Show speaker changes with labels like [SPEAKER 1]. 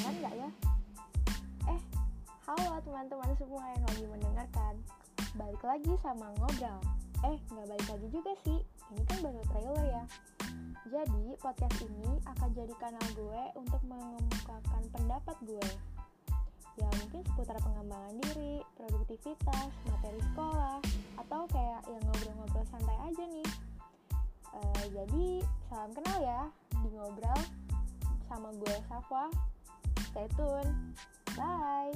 [SPEAKER 1] kangen nggak ya? Eh, halo teman-teman semua yang lagi mendengarkan. Balik lagi sama ngobrol. Eh, nggak balik lagi juga sih. Ini kan baru trailer ya. Jadi, podcast ini akan jadi kanal gue untuk mengemukakan pendapat gue. Ya, mungkin seputar pengembangan diri, produktivitas, materi sekolah, atau kayak yang ngobrol-ngobrol santai aja nih. Uh, jadi, salam kenal ya di Ngobrol sama gue Safwa Stay tune. Bye.